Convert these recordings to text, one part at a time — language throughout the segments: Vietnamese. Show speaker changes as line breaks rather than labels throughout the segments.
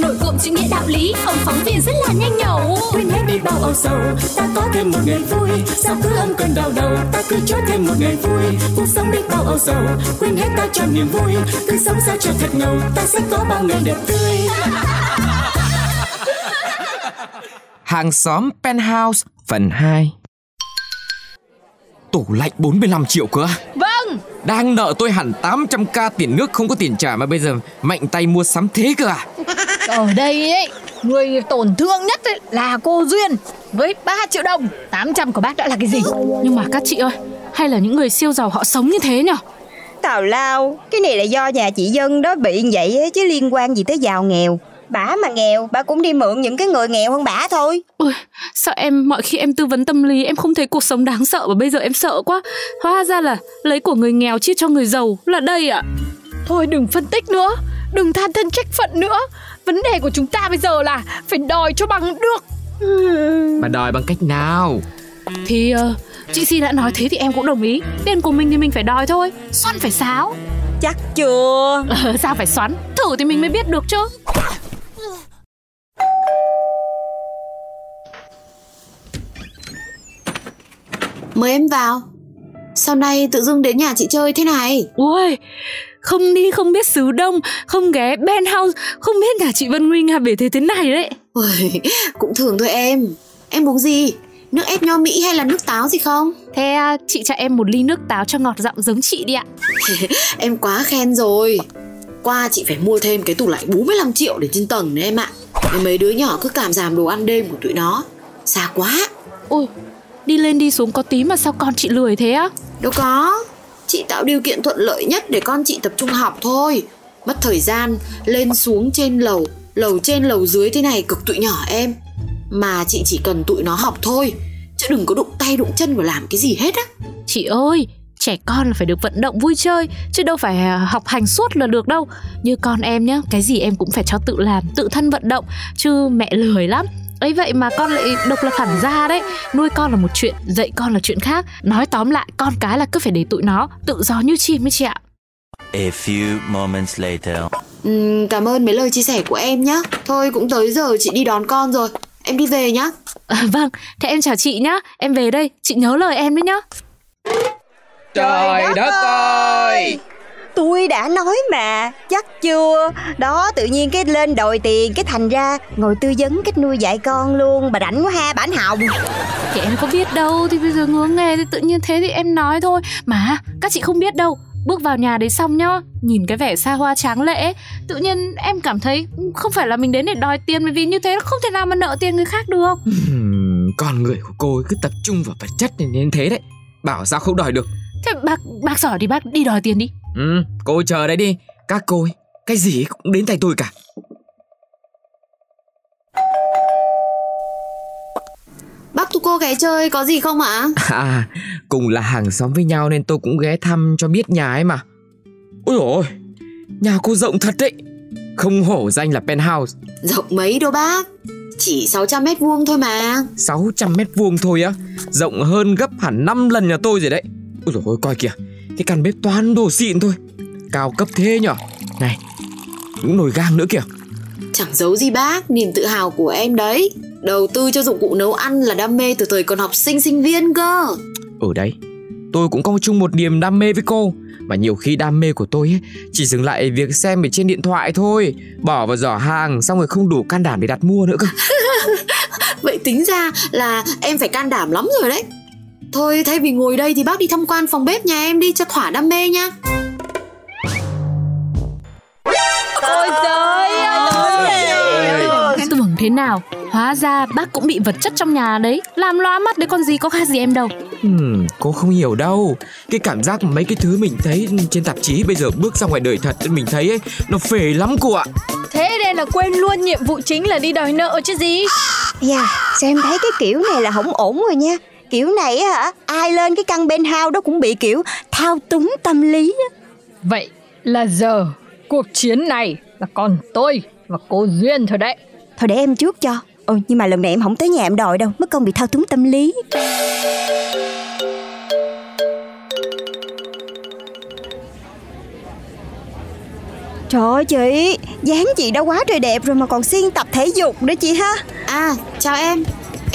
nổi cộm chữ nghĩa đạo lý ông phóng viên rất là nhanh nhẩu.
Quên hết đi bao âu sầu ta có thêm một ngày vui. Sao cứ âm cơn đau đầu ta cứ cho thêm một ngày vui. Cuộc sống đi bao âu sầu quên hết ta cho niềm vui. Cứ sống sao cho thật ngầu ta sẽ có bao ngày đẹp tươi.
Hàng xóm Penthouse phần 2 Tủ lạnh 45 triệu cơ à?
Vâng.
Đang nợ tôi hẳn 800k tiền nước không có tiền trả mà bây giờ mạnh tay mua sắm thế cơ à?
Ở đây ấy Người tổn thương nhất ấy, là cô Duyên Với 3 triệu đồng 800 của bác đã là cái gì
Nhưng mà các chị ơi Hay là những người siêu giàu họ sống như thế nhở
Tào lao, cái này là do nhà chị Dân đó bị như vậy ấy, chứ liên quan gì tới giàu nghèo. Bả mà nghèo, bà cũng đi mượn những cái người nghèo hơn bả thôi.
Ôi, sao em mọi khi em tư vấn tâm lý em không thấy cuộc sống đáng sợ và bây giờ em sợ quá. Hóa ra là lấy của người nghèo chia cho người giàu là đây ạ. À?
Thôi đừng phân tích nữa, đừng than thân trách phận nữa. Vấn đề của chúng ta bây giờ là phải đòi cho bằng được.
Mà đòi bằng cách nào?
Thì uh, chị Si đã nói thế thì em cũng đồng ý. Tiền của mình thì mình phải đòi thôi, xoắn phải sáo.
Chắc chưa?
Ờ, sao phải xoắn? Thử thì mình mới biết được chứ.
Mời em vào Sao nay tự dưng đến nhà chị chơi thế này?
Ui Không đi không biết xứ đông Không ghé Ben House Không biết nhà chị Vân Nguyên à bể thế thế này đấy.
Ui Cũng thường thôi em. Em uống gì? Nước ép nho Mỹ hay là nước táo gì không?
Thế à, chị cho em một ly nước táo cho ngọt giọng giống chị đi ạ.
Em quá khen rồi. Qua chị phải mua thêm cái tủ lạnh 45 triệu để trên tầng đấy em ạ. Mấy đứa nhỏ cứ cảm giảm đồ ăn đêm của tụi nó. Xa quá.
Ôi Đi lên đi xuống có tí mà sao con chị lười thế á
Đâu có. Chị tạo điều kiện thuận lợi nhất để con chị tập trung học thôi. Mất thời gian, Lên xuống trên lầu. Lầu trên, lầu dưới thế này cực tụi nhỏ em. Mà chị chỉ cần tụi nó học thôi. Chứ đừng có đụng tay, đụng chân vào làm cái gì hết á.
Chị ơi, trẻ con là phải được vận động vui chơi, chứ đâu phải à, học hành suốt là được đâu. Như con em nhá, cái gì em cũng phải cho tự làm, tự thân vận động. Chứ mẹ lười lắm ấy vậy mà con lại độc lập hẳn ra đấy. Nuôi con là một chuyện dạy con là chuyện khác. Nói tóm lại con cái là cứ phải để tụi nó tự do như chim ấy chị ạ.
A few moments later.
Ừ, cảm ơn mấy lời chia sẻ của em nhá. Thôi cũng tới giờ chị đi đón con rồi. Em đi về nhá.
À, Vâng, thế em chào chị nhá. Em về đây, chị nhớ lời em đấy nhá.
Trời đất ơi
Tôi đã nói mà Chắc chưa? Đó tự nhiên cái lên đòi tiền Cái thành ra ngồi tư vấn cách nuôi dạy con luôn. Bà rảnh quá ha bản hồng.
Thì em có biết đâu Thì bây giờ ngứa nghề thì tự nhiên thế thì em nói thôi. Mà các chị không biết đâu Bước vào nhà đấy xong nhá Nhìn cái vẻ xa hoa tráng lệ Tự nhiên em cảm thấy Không phải là mình đến để đòi tiền Bởi vì như thế không thể nào mà nợ tiền người khác được.
Con người của cô ấy cứ tập trung vào vật chất nên nên thế đấy. Bảo sao không đòi được?
Thế bác bác giỏi đi bác đi đòi tiền đi
Ừ cô chờ đấy đi. Các cô ấy Cái gì cũng đến tay tôi cả.
Bác tụi cô ghé chơi có gì không ạ?
À cùng là hàng xóm với nhau nên tôi cũng ghé thăm cho biết nhà ấy mà. Ôi ôi Nhà cô rộng thật đấy. Không hổ danh là penthouse.
Rộng mấy đâu bác. Chỉ 600 mét vuông thôi mà.
600 mét vuông thôi á. Rộng hơn gấp hẳn 5 lần nhà tôi rồi đấy. Ôi dồi ôi coi kìa Cái căn bếp toàn đồ xịn thôi. Cao cấp thế nhở? Này Những nồi gang nữa kìa.
Chẳng giấu gì bác Niềm tự hào của em đấy. Đầu tư cho dụng cụ nấu ăn là đam mê từ thời còn học sinh sinh viên cơ.
Ở đấy Tôi cũng có chung một niềm đam mê với cô. Và nhiều khi đam mê của tôi ấy, Chỉ dừng lại việc xem ở trên điện thoại thôi. Bỏ vào giỏ hàng Xong rồi không đủ can đảm để đặt mua nữa cơ.
Vậy tính ra là em phải can đảm lắm rồi đấy Thôi thay vì ngồi đây thì bác đi tham quan phòng bếp nhà em đi cho thỏa đam mê nha
Ôi trời ơi
Tưởng thế nào? Hóa ra bác cũng bị vật chất trong nhà đấy. Làm loa mắt đấy con gì có khác gì em đâu.
Hmm, Cô không hiểu đâu. Cái cảm giác mà mấy cái thứ mình thấy trên tạp chí Bây giờ bước ra ngoài đời thật Mình thấy ấy Nó phê lắm cô ạ.
Thế nên là quên luôn nhiệm vụ chính là đi đòi nợ chứ gì?
Dạ, sao em thấy cái kiểu này là không ổn rồi nha Kiểu này á hả, ai lên cái căn bên hao đó cũng bị kiểu thao túng tâm lý á.
Vậy là giờ cuộc chiến này là còn tôi và cô Duyên thôi đấy.
Thôi để em trước cho. Ừ, nhưng mà lần này em không tới nhà em đòi đâu. Mất công bị thao túng tâm lý. Trời ơi chị, dáng chị đã quá trời đẹp rồi mà còn siêng tập thể dục nữa chị ha.
À chào em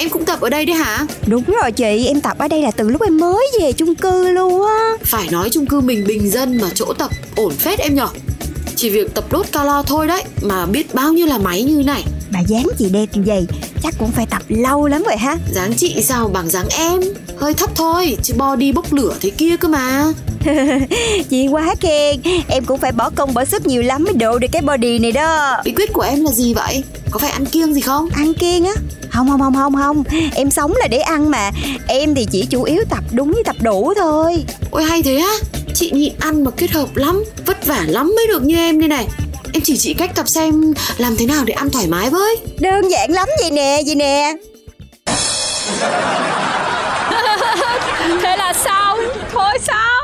Em cũng tập ở đây đấy hả?
Đúng rồi chị, em tập ở đây là từ lúc em mới về chung cư luôn á.
Phải nói chung cư mình bình dân mà chỗ tập ổn phết em nhở. Chỉ việc tập đốt calo thôi đấy Mà biết bao nhiêu là máy như này.
Mà dáng chị đẹp như vậy, chắc cũng phải tập lâu lắm rồi ha.
Dáng chị sao bằng dáng em? Hơi thấp thôi Chứ body bốc lửa thế kia cơ mà
Chị quá khen, em cũng phải bỏ công bỏ sức nhiều lắm mới độ được cái body này đó.
Bí quyết của em là gì vậy? Có phải ăn kiêng gì không?
Ăn kiêng á? Không không không không không. Em sống là để ăn mà. Em thì chỉ chủ yếu tập đúng với tập đủ thôi.
Ôi hay thế á. Chị nhịn ăn mà kết hợp lắm Vất vả lắm mới được như em đây này. Em chỉ chị cách tập xem làm thế nào để ăn thoải mái với.
Đơn giản lắm vậy nè, vậy nè
Thế là sao? Thôi sao?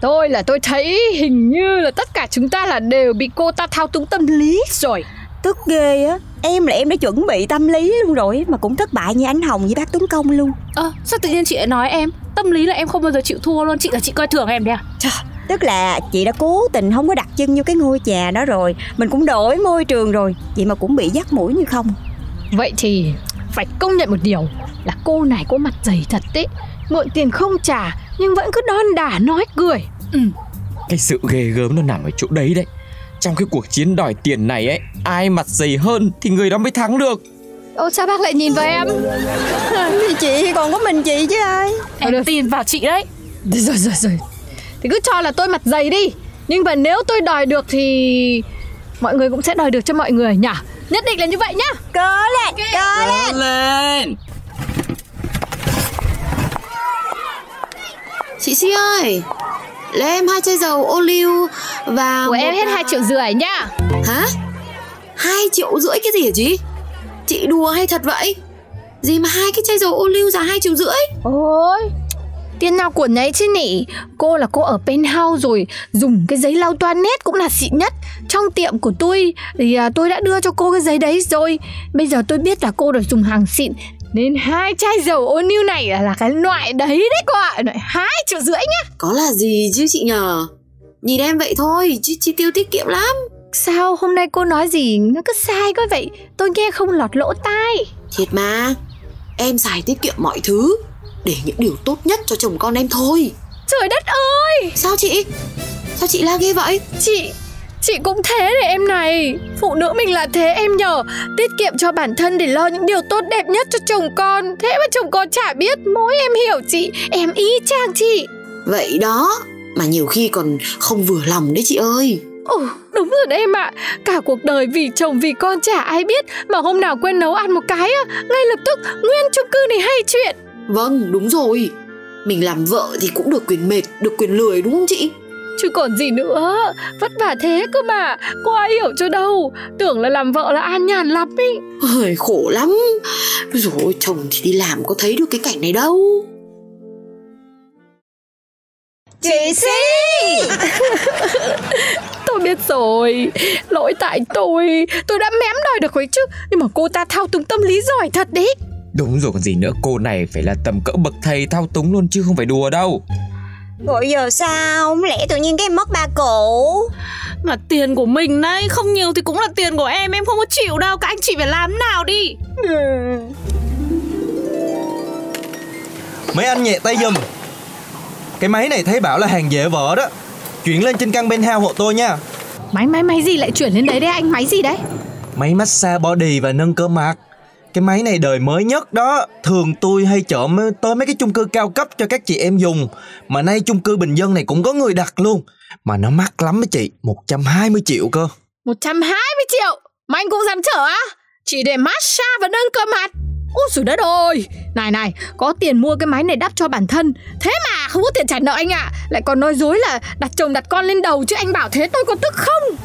Tôi là tôi thấy hình như là tất cả chúng ta là đều bị cô ta thao túng tâm lý rồi.
Tức ghê á. Em là em đã chuẩn bị tâm lý luôn rồi Mà cũng thất bại như anh Hồng với bác Tuấn Công luôn.
Ơ sao tự nhiên chị lại nói em? Tâm lý là em không bao giờ chịu thua luôn. Chị là chị coi thường em đấy à?
Tức là chị đã cố tình không có đặt chân vô cái ngôi nhà đó rồi. Mình cũng đổi môi trường rồi. Vậy mà cũng bị dắt mũi như không.
Vậy thì phải công nhận một điều là cô này có mặt dày thật đấy. Mượn tiền không trả nhưng vẫn cứ đon đả nói cười.
Cái sự ghê gớm nó nằm ở chỗ đấy đấy. Trong cái cuộc chiến đòi tiền này ấy Ai mặt dày hơn thì người đó mới thắng được.
Ô sao bác lại nhìn vào em?
Thì chị còn có mình chị chứ ai?
Em tin vào chị đấy.
Rồi rồi rồi. Thì cứ cho là tôi mặt dày đi. Nhưng mà nếu tôi đòi được thì Mọi người cũng sẽ đòi được cho mọi người nhỉ? Nhất định là như vậy nhá.
Cố lên, cố lên.
lên
Chị Si ơi Lấy em hai chai dầu ô liu Và
Của em hết 2 triệu rưỡi nhá
Hả? Hai triệu rưỡi cái gì hả chị? Chị đùa hay thật vậy? Gì mà hai cái chai dầu ô liu giá hai triệu rưỡi?
Ôi Tiền nào của nấy chứ nhỉ Cô là cô ở penthouse rồi Dùng cái giấy lau toilet cũng là xịn nhất Trong tiệm của tôi Thì à, tôi đã đưa cho cô cái giấy đấy rồi Bây giờ tôi biết là cô được dùng hàng xịn Nên hai chai dầu ô niu này là cái loại đấy đấy cô ạ Loại hai triệu rưỡi nhá
Có là gì chứ chị nhờ? Nhìn em vậy thôi, chứ chi tiêu tiết kiệm lắm.
Sao hôm nay cô nói gì nó cứ sai quá vậy Tôi nghe không lọt lỗ tai
Thiệt mà, em xài tiết kiệm mọi thứ để những điều tốt nhất cho chồng con em thôi.
Trời đất ơi
Sao chị? Sao chị la ghê vậy?
Chị Chị cũng thế đấy em này. Phụ nữ mình là thế em nhờ. Tiết kiệm cho bản thân để lo những điều tốt đẹp nhất cho chồng con. Thế mà chồng con chả biết. Mỗi em hiểu chị. Em y chang chị.
Vậy đó, mà nhiều khi còn không vừa lòng đấy chị ơi.
Ồ đúng rồi đấy em ạ. Cả cuộc đời vì chồng vì con chả ai biết. Mà hôm nào quên nấu ăn một cái á Ngay lập tức nguyên chung cư này hay chuyện.
Vâng, đúng rồi. Mình làm vợ thì cũng được quyền mệt, được quyền lười đúng không chị?
Chứ còn gì nữa. Vất vả thế cơ mà. Có ai hiểu cho đâu. Tưởng là làm vợ là an nhàn lắm ý.
Ôi, khổ lắm. Rồi chồng thì đi làm có thấy được cái cảnh này đâu.
Chị Si
Tôi biết rồi. Lỗi tại tôi. Tôi đã mém đòi được ấy chứ. Nhưng mà cô ta thao túng tâm lý giỏi thật đấy.
Đúng rồi còn gì nữa. Cô này phải là tầm cỡ bậc thầy thao túng luôn chứ không phải đùa đâu
Rồi giờ sao? Không lẽ tự nhiên cái em mất ba cụ
Mà tiền của mình đấy Không nhiều thì cũng là tiền của em Em không có chịu đâu. Các anh chị phải làm nào đi.
Mấy anh nhẹ tay giùm. Cái máy này thấy bảo là hàng dễ vỡ đó. Chuyển lên trên căn penthouse hộ tôi nha.
Máy máy máy gì lại chuyển lên đấy đấy anh? Máy gì đấy?
Máy massage body và nâng cơ mặt Cái máy này đời mới nhất đó Thường tôi hay chở mới- tới mấy cái chung cư cao cấp cho các chị em dùng. Mà nay chung cư bình dân này cũng có người đặt luôn. Mà nó mắc lắm đó chị 120 triệu cơ.
120 triệu? Mà anh cũng dám chở á? Chỉ để massage và nâng cơ mặt. Ôi trời đất ơi! Này này Có tiền mua cái máy này đắp cho bản thân. Thế mà không có tiền trả nợ anh ạ. Lại còn nói dối là đặt chồng đặt con lên đầu Chứ anh bảo thế tôi có tức không?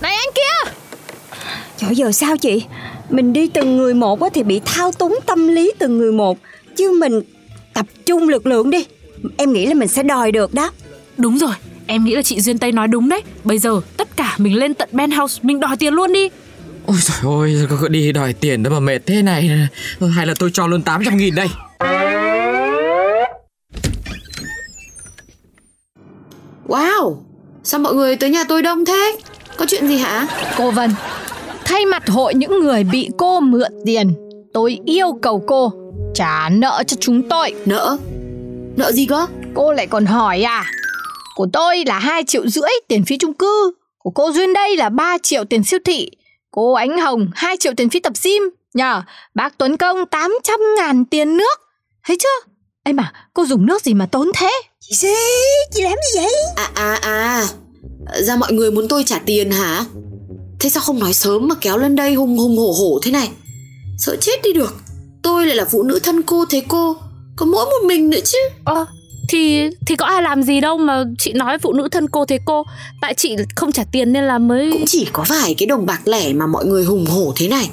Này anh kia!
Trời giờ sao chị Mình đi từng người một á thì bị thao túng tâm lý từng người một. Chứ mình tập trung lực lượng đi Em nghĩ là mình sẽ đòi được đó.
Đúng rồi, em nghĩ là chị Duyên Tây nói đúng đấy. Bây giờ tất cả mình lên tận penthouse Mình đòi tiền luôn đi.
Ôi trời ơi, có đi đòi tiền đâu mà mệt thế này. Hay là tôi cho luôn 800 nghìn đây.
Wow, sao mọi người tới nhà tôi đông thế? Có chuyện gì hả?
Cô Vân, thay mặt hội những người bị cô mượn tiền, tôi yêu cầu cô trả nợ cho chúng tôi.
Nợ? Nợ gì cơ?
Cô lại còn hỏi à? Của tôi là 2 triệu rưỡi tiền phí chung cư, của cô Duyên đây là 3 triệu tiền siêu thị, cô Ánh Hồng 2 triệu tiền phí tập gym, nhờ bác Tuấn Công 800 ngàn tiền nước. Thấy chưa? Ê mà, cô dùng nước gì mà tốn thế?
Chị xí, chị làm gì vậy?
À à à, ra mọi người muốn tôi trả tiền hả? Thế sao không nói sớm mà kéo lên đây hùng hùng hổ hổ thế này? Sợ chết đi được. Tôi lại là phụ nữ thân cô thế cô, có mỗi một mình nữa chứ.
Ờ, thì thì có ai làm gì đâu mà chị nói phụ nữ thân cô thế cô tại chị không trả tiền nên là mới
Cũng chỉ có vài cái đồng bạc lẻ mà mọi người hùng hổ thế này.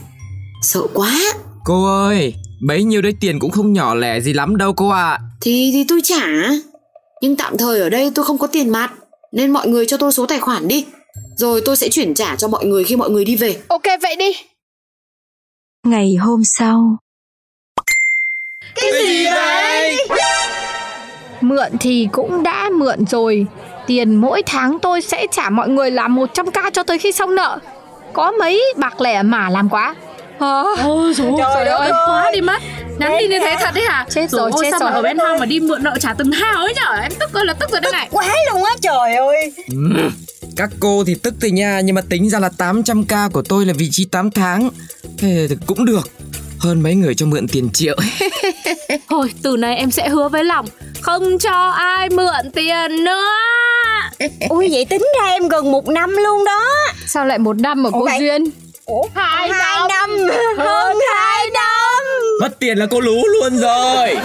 Sợ quá.
Cô ơi, bấy nhiêu đấy tiền cũng không nhỏ lẻ gì lắm đâu cô ạ à.
Thì thì tôi trả. Nhưng tạm thời ở đây tôi không có tiền mặt nên mọi người cho tôi số tài khoản đi. Rồi tôi sẽ chuyển trả cho mọi người khi mọi người đi về.
Ok vậy đi.
Ngày hôm sau
Cái gì vậy? Mượn thì cũng đã mượn rồi. Tiền mỗi tháng tôi sẽ trả mọi người là 100k cho tới khi xong nợ. Có mấy bạc lẻ mà làm quá. Hả?
Ôi dồi, trời, ơi, quá đi mất Nhắn tin như thế thật đấy hả?
Chết rồi,
ôi,
chết
sao
rồi.
mà ở bên hông mà đi mượn nợ trả từng hao ấy nhở Em tức ơi là tức rồi đây này
Quá luôn á trời ơi
Ừ, Các cô thì tức thì nha Nhưng mà tính ra là 800k của tôi là vị trí 8 tháng. Thế thì cũng được Hơn mấy người cho mượn tiền triệu.
Thôi từ nay em sẽ hứa với lòng Không cho ai mượn tiền nữa.
Ui vậy tính ra em gần một năm luôn đó.
Sao lại một năm mà cô
vậy?
Duyên?
Ủa hai, hai năm. Hơn hai năm.
Mất tiền là cô lú luôn rồi